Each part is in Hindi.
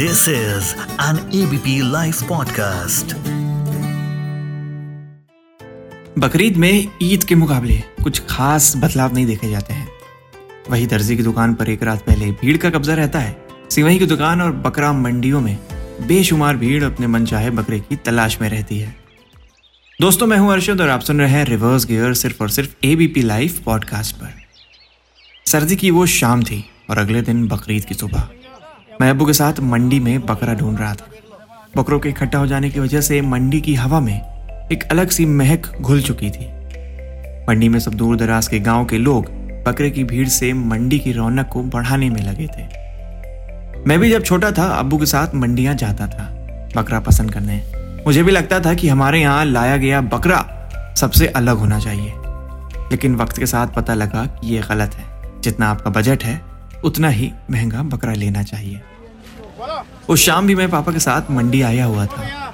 This is an ABP Life podcast. Bakrid में ईद के मुकाबले कुछ खास बदलाव नहीं देखे जाते हैं। वही दर्जी की दुकान पर एक रात पहले भीड़ का कब्जा रहता है। सिवई की दुकान और बकरा मंडियों में बेशुमार भीड़ अपने मनचाहे बकरे की तलाश में रहती है। दोस्तों, मैं हूँ अर्शद और आप सुन रहे हैं रिवर्स गियर सिर्फ़ और सिर्फ़ एबीपी लाइव पॉडकास्ट पर। सर्दी की वो शाम थी और अगले दिन बकरीद की सुबह। मैं अबू के साथ मंडी में बकरा ढूंढ रहा था। बकरों के इकट्ठा हो जाने की वजह से मंडी की हवा में एक अलग सी महक घुल चुकी थी। मंडी में सब दूर दराज के गाँव के लोग बकरे की भीड़ से मंडी की रौनक को बढ़ाने में लगे थे। मैं भी जब छोटा था, अब्बू के साथ मंडियाँ जाता था, बकरा पसंद करने। मुझे भी लगता था कि हमारे यहाँ लाया गया बकरा सबसे अलग होना चाहिए। लेकिन वक्त के साथ पता लगा कि ये गलत है। जितना आपका बजट है उतना ही महँगा बकरा लेना चाहिए। उस शाम भी मैं पापा के साथ मंडी आया हुआ था।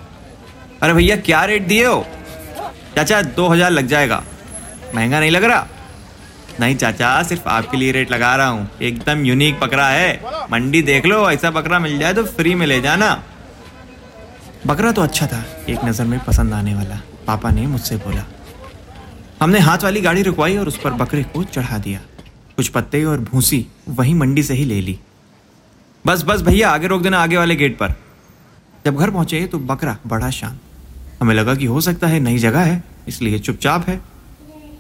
अरे भैया, क्या रेट दिए हो? चाचा, दो हज़ार लग जाएगा। महँगा नहीं लग रहा? नहीं चाचा, सिर्फ़ आपके लिए रेट लगा रहा हूँ। एकदम यूनिक बकरा है। मंडी देख लो, ऐसा बकरा मिल जाए तो फ्री में ले जाना। बकरा तो अच्छा था, एक नज़र में पसंद आने वाला। पापा ने मुझसे बोला, हमने हाथ वाली गाड़ी रुकवाई और उस पर बकरे को चढ़ा दिया। कुछ पत्ते और भूसी वहीं मंडी से ही ले ली। बस बस भैया, आगे रोक देना आगे वाले गेट पर। जब घर पहुँचे तो बकरा बड़ा शांत। हमें लगा कि हो सकता है नई जगह है, इसलिए चुपचाप है।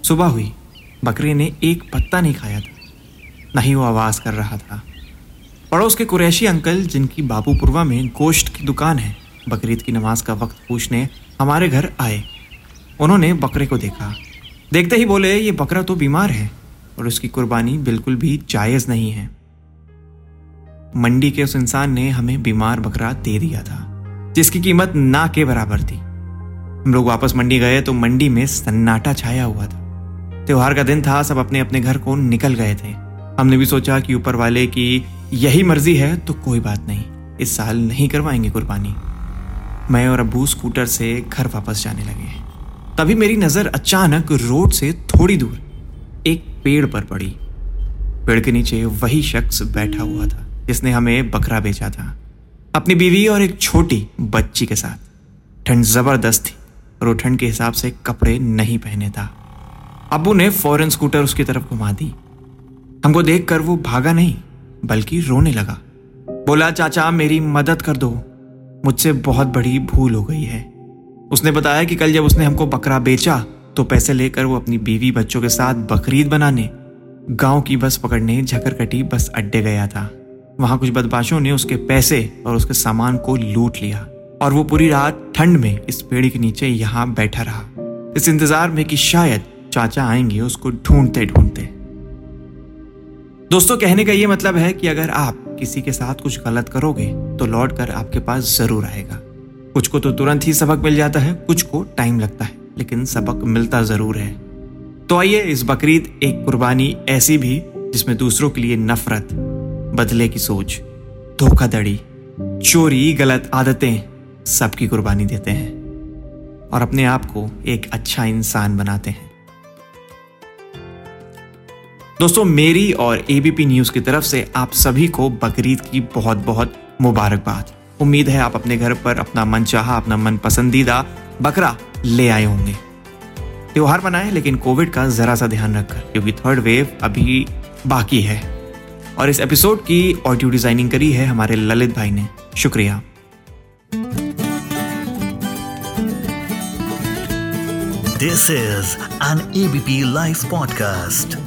सुबह हुई। बकरे ने एक पत्ता नहीं खाया था, न ही वो आवाज़ कर रहा था। पड़ोस के कुरैशी अंकल, जिनकी बाबूपुरवा में गोश्त की दुकान है, बकरीद की नमाज़ का वक्त पूछने हमारे घर आए। उन्होंने बकरे को देखा। देखते ही बोले, ये बकरा तो बीमार है। और उसकी कुर्बानी बिल्कुल भी जायज़ नहीं है। मंडी के उस इंसान ने हमें बीमार बकरा दे दिया था, जिसकी कीमत ना के बराबर थी। हम लोग वापस मंडी गए तो मंडी में सन्नाटा छाया हुआ था। त्योहार का दिन था, सब अपने अपने घर को निकल गए थे। हमने भी सोचा कि ऊपर वाले की यही मर्ज़ी है तो कोई बात नहीं, इस साल नहीं करवाएँगे कुर्बानी। मैं और अबू स्कूटर से घर वापस जाने लगे। तभी मेरी नज़र अचानक रोड से थोड़ी दूर एक पेड़ पर पड़ी। पेड़ के नीचे वही शख्स बैठा हुआ था, जिसने हमें बकरा बेचा था। अपनी बीवी और एक छोटी बच्ची के साथ। ठंड ज़बरदस्त थी और ठंड के हिसाब से कपड़े नहीं पहने था। अबू ने फ़ौरन स्कूटर उसकी तरफ़ घुमा दी। हमको देखकर वो भागा नहीं, बल्कि रोने लगा। बोला, चाचा, मेरी मदद कर दो। मुझसे बहुत बड़ी भूल हो गई है। उसने बताया कि कल जब उसने हमको बकरा बेचा तो पैसे लेकर वो अपनी बीवी बच्चों के साथ बकरीद बनाने, गाँव की बस पकड़ने, झकरकटी, बस अड्डे गया था। वहाँ कुछ बदमाशों ने उसके पैसे और उसके सामान को लूट लिया और वो पूरी रात ठंड में इस पेड़ के नीचे यहाँ बैठा रहा। इस इंतज़ार में कि शायद चाचा आएँगे, उसको ढूंढते ढूंढते। दोस्तों, कहने का ये मतलब है कि अगर आप किसी के साथ कुछ गलत करोगे तो लौट कर आपके पास ज़रूर आएगा। कुछ को तो तुरंत ही सबक मिल जाता है, कुछ को टाइम लगता है। लेकिन सबक मिलता ज़रूर है। तो आइए इस बकरीद एक कुर्बानी ऐसी भी, जिसमें दूसरों के लिए नफरत, बदले की सोच, धोखाधड़ी, चोरी, गलत आदतें सबकी कुर्बानी देते हैं और अपने आप को एक अच्छा इंसान बनाते हैं। दोस्तों, मेरी और एबीपी न्यूज़ की तरफ़ से आप सभी को बकरीद की बहुत बहुत मुबारकबाद। उम्मीद है आप अपने घर पर अपना मन चाहा अपना मन पसंदीदा बकरा ले आए होंगे। त्योहार मनाएँ, लेकिन कोविड का जरा सा ध्यान रखकर, क्योंकि थर्ड वेव अभी बाकी है। और इस एपिसोड की ऑडियो डिज़ाइनिंग करी है हमारे ललित भाई ने। शुक्रिया। This is an ABP live podcast.